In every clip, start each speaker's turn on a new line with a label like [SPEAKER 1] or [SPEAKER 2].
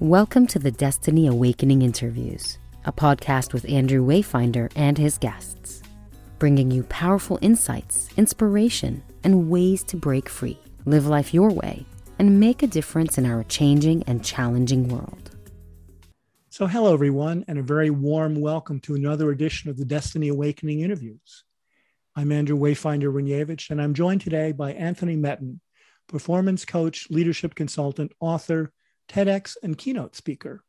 [SPEAKER 1] Welcome to the Destiny Awakening Interviews, a podcast with Andrew Wayfinder and his guests, bringing you powerful insights, inspiration, and ways to break free, live life your way, and make a difference in our changing and challenging world.
[SPEAKER 2] So, hello, everyone, and a very warm welcome to another edition of the Destiny Awakening Interviews. I'm Andrew Wayfinder Runievich, and I'm joined today by Anthony Metten, performance coach, leadership consultant, author, TEDx, and keynote speaker.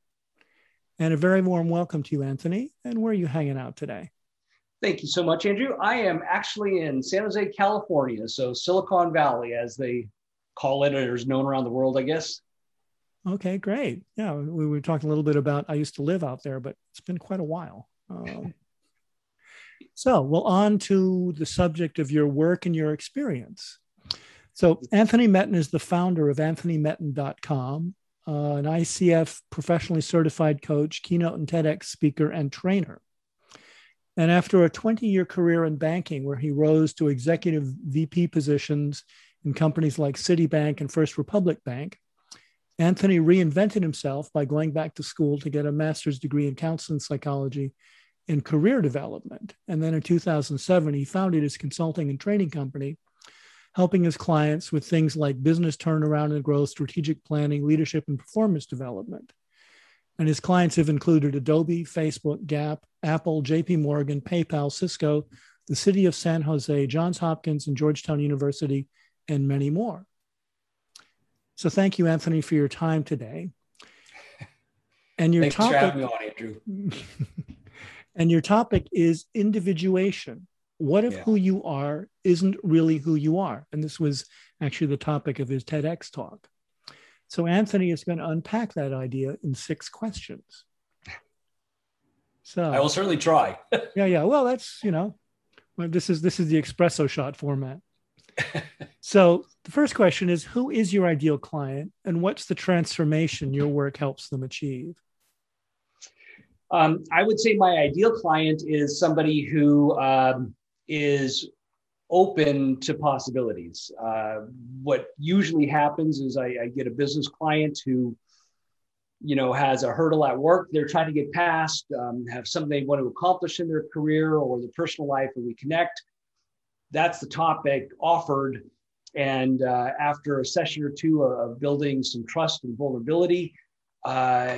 [SPEAKER 2] And a very warm welcome to you, Anthony. And where are you hanging out today?
[SPEAKER 3] Thank you so much, Andrew. I am actually in San Jose, California, so Silicon Valley, as they call it, or is known around the world, I guess.
[SPEAKER 2] Okay, great. Yeah, we were talking a little bit about. I used to live out there, but it's been quite a while. Um, so, well, on to the subject of your work and your experience. So, Anthony Metten is the founder of AnthonyMetten.com uh, an ICF professionally certified coach, keynote and TEDx speaker, and trainer. And after a 20 year career in banking, where he rose to executive VP positions in companies like Citibank and First Republic Bank, Anthony reinvented himself by going back to school to get a master's degree in counseling psychology and career development. And then in 2007, he founded his consulting and training company, helping his clients with things like business turnaround and growth, strategic planning, leadership, and performance development. And his clients have included Adobe, Facebook, Gap, Apple, JP Morgan, PayPal, Cisco, the city of San Jose, Johns Hopkins, and Georgetown University, and many more. So thank you, Anthony, for your time today.
[SPEAKER 3] And your Thanks topic, for having me on, Andrew.
[SPEAKER 2] and your topic is individuation what if yeah. who you are isn't really who you are? And this was actually the topic of his TEDx talk. So Anthony is going to unpack that idea in six questions.
[SPEAKER 3] So I will certainly try.
[SPEAKER 2] yeah, yeah. Well, that's you know, this is this is the espresso shot format. so the first question is who is your ideal client and what's the transformation your work helps them achieve?
[SPEAKER 3] Um, I would say my ideal client is somebody who um, is open to possibilities. Uh, what usually happens is I, I, get a business client who, you know, has a hurdle at work they're trying to get past, um, have something they want to accomplish in their career or their personal life, and we connect. That's the topic offered. And uh, after a session or two of building some trust and vulnerability, uh,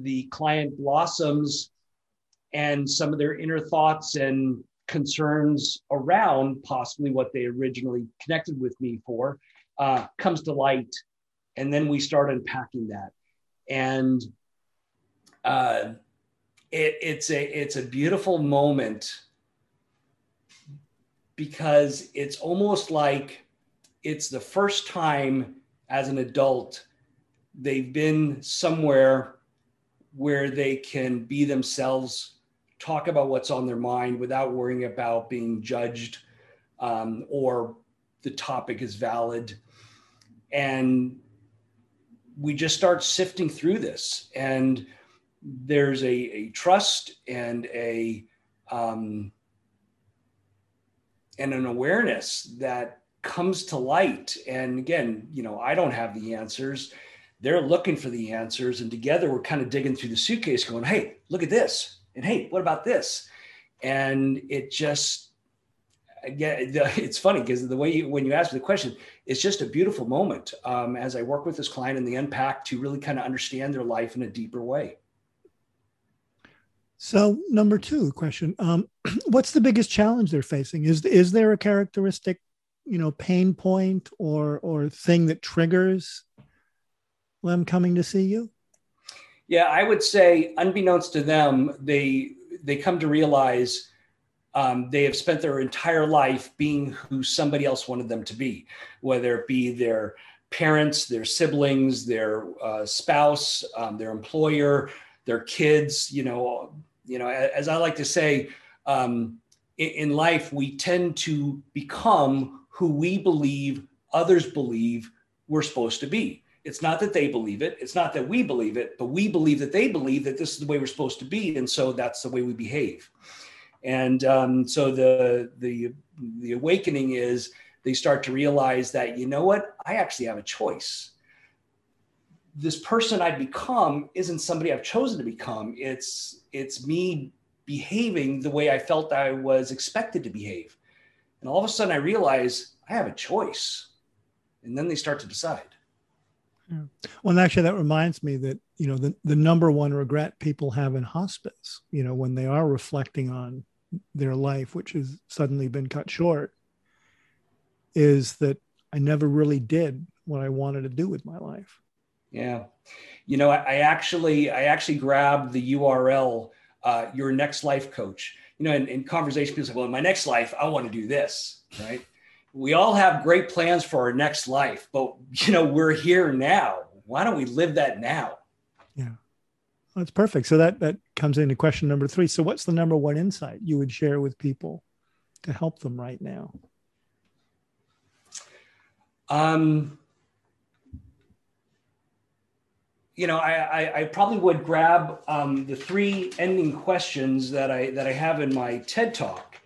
[SPEAKER 3] the client blossoms and some of their inner thoughts and concerns around possibly what they originally connected with me for uh, comes to light and then we start unpacking that. And uh, it, it's a it's a beautiful moment because it's almost like it's the first time as an adult they've been somewhere where they can be themselves talk about what's on their mind without worrying about being judged um, or the topic is valid. And we just start sifting through this. And there's a, a trust and a um, and an awareness that comes to light. And again, you know, I don't have the answers. They're looking for the answers. And together we're kind of digging through the suitcase going, hey, look at this and hey, what about this? And it just again, it's funny because the way you, when you ask me the question, it's just a beautiful moment um, as I work with this client in the unpack to really kind of understand their life in a deeper way.
[SPEAKER 2] So, number two question: um, What's the biggest challenge they're facing? Is is there a characteristic, you know, pain point or or thing that triggers them coming to see you?
[SPEAKER 3] Yeah, I would say, unbeknownst to them, they they come to realize um, they have spent their entire life being who somebody else wanted them to be, whether it be their parents, their siblings, their uh, spouse, um, their employer, their kids. You know, you know, as I like to say, um, in, in life we tend to become who we believe others believe we're supposed to be. It's not that they believe it. It's not that we believe it, but we believe that they believe that this is the way we're supposed to be, and so that's the way we behave. And um, so the the the awakening is they start to realize that you know what I actually have a choice. this person I've become isn't somebody I've chosen to become. It's it's me behaving the way I felt I was expected to behave. And all of a sudden I realize I have a choice. And then they start to decide.
[SPEAKER 2] Yeah. Well, actually, that reminds me that, you know, the, the number one regret people have in hospice, you know, when they are reflecting on their life, which has suddenly been cut short, is that I never really did what I wanted to do with my life.
[SPEAKER 3] Yeah. You know, I, I actually, I actually grabbed the URL, uh, your next life coach, you know, in, in conversation, people say, well, in my next life, I want to do this, right? We all have great plans for our next life, but you know, we're here now. Why don't we live that now?
[SPEAKER 2] Yeah. That's perfect. So that that comes into question number 3. So what's the number one insight you would share with people to help them right now?
[SPEAKER 3] Um you know, I, I, I, probably would grab um, the three ending questions that I that I have in my TED talk,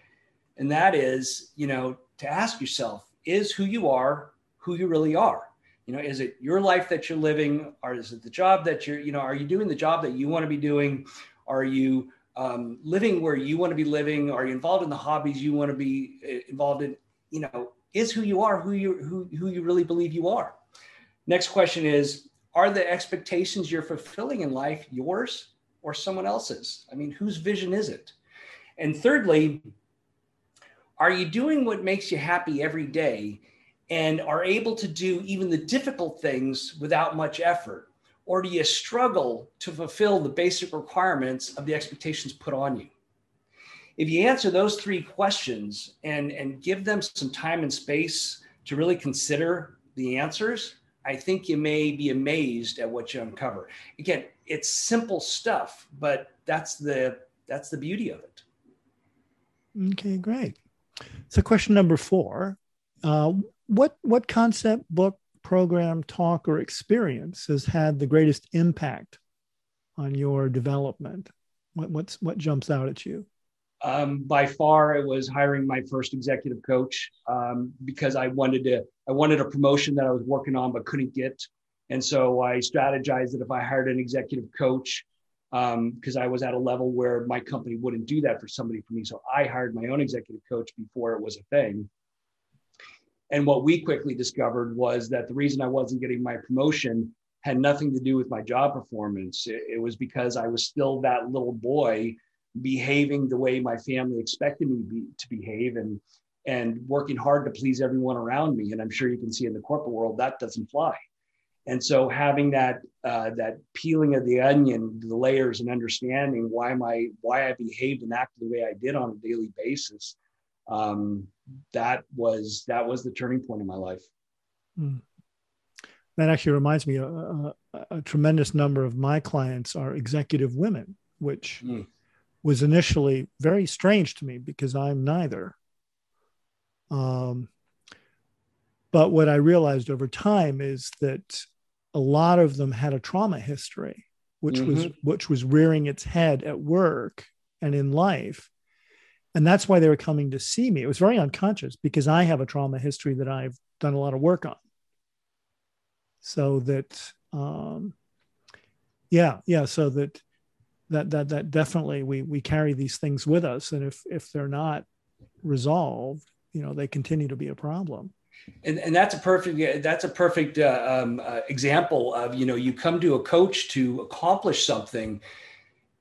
[SPEAKER 3] and that is, you know, to ask yourself is who you are who you really are? You know is it your life that you're living? Or is it the job that you're you know are you doing the job that you want to be doing? Are you um, living where you want to be living? Are you involved in the hobbies you want to be uh, involved in? You know is who you are who you who, who you really believe you are. Next question is are the expectations you're fulfilling in life yours or someone else's? I mean whose vision is it? And thirdly are you doing what makes you happy every day and are able to do even the difficult things without much effort? Or do you struggle to fulfill the basic requirements of the expectations put on you? If you answer those three questions and, and give them some time and space to really consider the answers, I think you may be amazed at what you uncover. Again, it's simple stuff, but that's the that's the beauty of it.
[SPEAKER 2] Okay, great. So, question number four: uh, What what concept, book, program, talk, or experience has had the greatest impact on your development? What what's what jumps out at you?
[SPEAKER 3] Um, by far, it was hiring my first executive coach um, because I wanted to. I wanted a promotion that I was working on but couldn't get, and so I strategized that if I hired an executive coach, because um, I was at a level where my company wouldn't do that for somebody for me. So I hired my own executive coach before it was a thing. And what we quickly discovered was that the reason I wasn't getting my promotion had nothing to do with my job performance. It, it was because I was still that little boy behaving the way my family expected me be, to behave and and working hard to please everyone around me. And I'm sure you can see in the corporate world that doesn't fly. And so having that uh, that peeling of the onion, the layers, and understanding why my why I behaved and acted the way I did on a daily basis, um, that was that was the turning point in my life. Mm.
[SPEAKER 2] That actually reminds me, a, a, a, tremendous number of my clients are executive women, which mm. was initially very strange to me because I'm neither. Um, but what I realized over time is that a lot of them had a trauma history, which mm-hmm. was which was rearing its head at work and in life. And that's why they were coming to see me. It was very unconscious because I have a trauma history that I've done a lot of work on. So that um yeah, yeah, so that that that that definitely we we carry these things with us and if if they're not resolved, you know, they continue to be a problem
[SPEAKER 3] and, and that's a perfect that's a perfect uh, um, uh, example of you know you come to a coach to accomplish something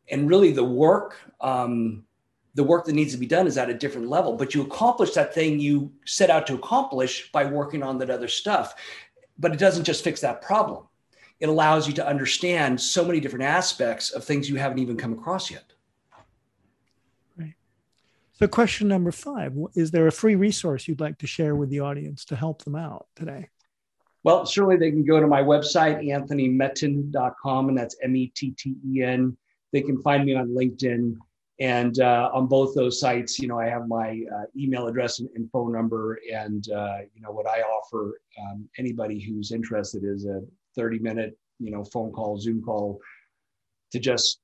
[SPEAKER 3] and really the work um, the work that needs to be done is at a different level but you accomplish that thing you set out to accomplish by working on that other stuff. But it doesn't just fix that problem. It allows you to understand so many different aspects of things you haven't even come across yet
[SPEAKER 2] so, question number five Is there a free resource you'd like to share with the audience to help them out today?
[SPEAKER 3] Well, certainly they can go to my website, anthonymetten.com, and that's M E T T E N. They can find me on LinkedIn. And uh, on both those sites, you know, I have my uh, email address and, and, phone number. And, uh, you know, what I offer um, anybody who's interested is a 30 minute, you know, phone call, Zoom call to just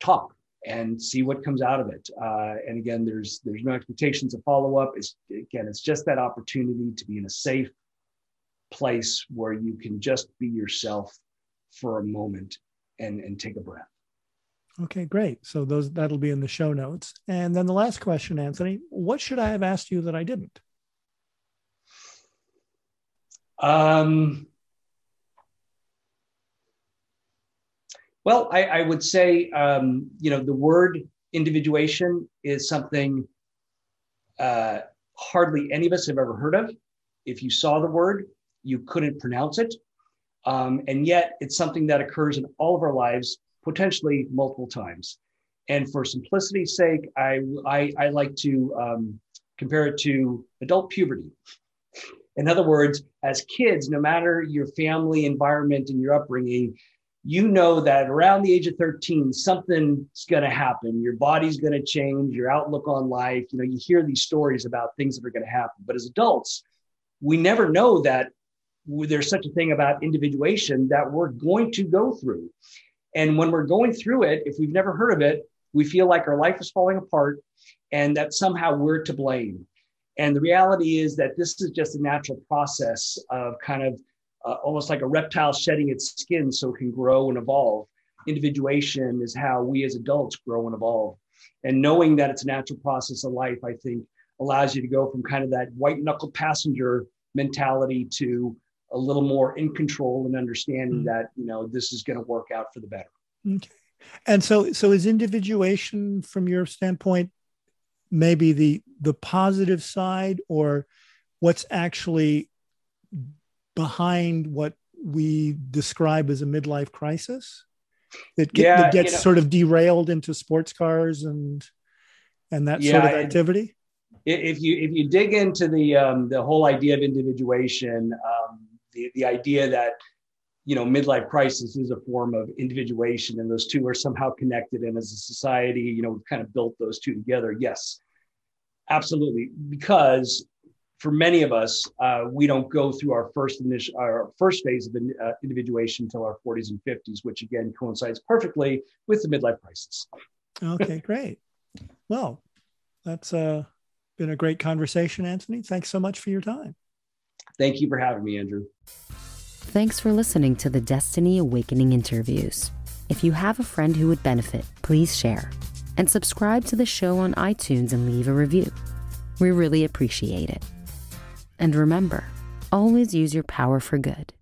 [SPEAKER 3] talk and see what comes out of it. Uh, and again, there's there's no expectations of follow up. It's again, it's just that opportunity to be in a safe place where you can just be yourself for a moment and, and take a breath.
[SPEAKER 2] Okay, great. So those that'll be in the show notes. And then the last question, Anthony, what should I have asked you that I didn't?
[SPEAKER 3] Um, well, I, I would say, um, you know, the word individuation is something uh, hardly any of us have ever heard of. If you saw the word, you couldn't pronounce it. Um, and yet it's something that occurs in all of our lives, potentially multiple times. And for simplicity's sake, I, I, I like to um, compare it to adult puberty. In other words, as kids, no matter your family environment and your upbringing, you know that around the age of 13, something's going to happen. Your body's going to change, your outlook on life. You know, you hear these stories about things that are going to happen. But as adults, we never know that there's such a thing about individuation that we're going to go through. And when we're going through it, if we've never heard of it, we feel like our life is falling apart and that somehow we're to blame. And the reality is that this is just a natural process of kind of uh, almost like a reptile shedding its skin so it can grow and evolve. Individuation is how we as adults grow and evolve. And knowing that it's a natural process of life, I think, allows you to go from kind of that white knuckle passenger mentality to a little more in control and understanding mm-hmm. that you know this is going to work out for the better
[SPEAKER 2] okay and so so is individuation from your standpoint maybe the the positive side or what's actually behind what we describe as a midlife crisis that, get, yeah, that gets you know, sort of derailed into sports cars and and that yeah, sort of activity?
[SPEAKER 3] If you if you dig into the um, the whole idea of individuation um, the, the idea that you know midlife crisis is a form of individuation and those two are somehow connected and as a society you know we've kind of built those two together yes absolutely. Because for many of us uh, we don't go through our first initial our first phase of uh, individuation until our 40s and 50s which again coincides perfectly with the midlife crisis
[SPEAKER 2] okay great well that's uh, been a great conversation anthony thanks so much for your time
[SPEAKER 3] Thank you for having me, Andrew.
[SPEAKER 1] Thanks for listening to the Destiny Awakening interviews. If you have a friend who would benefit, please share and subscribe to the show on iTunes and leave a review. We really appreciate it. And remember, always use your power for good.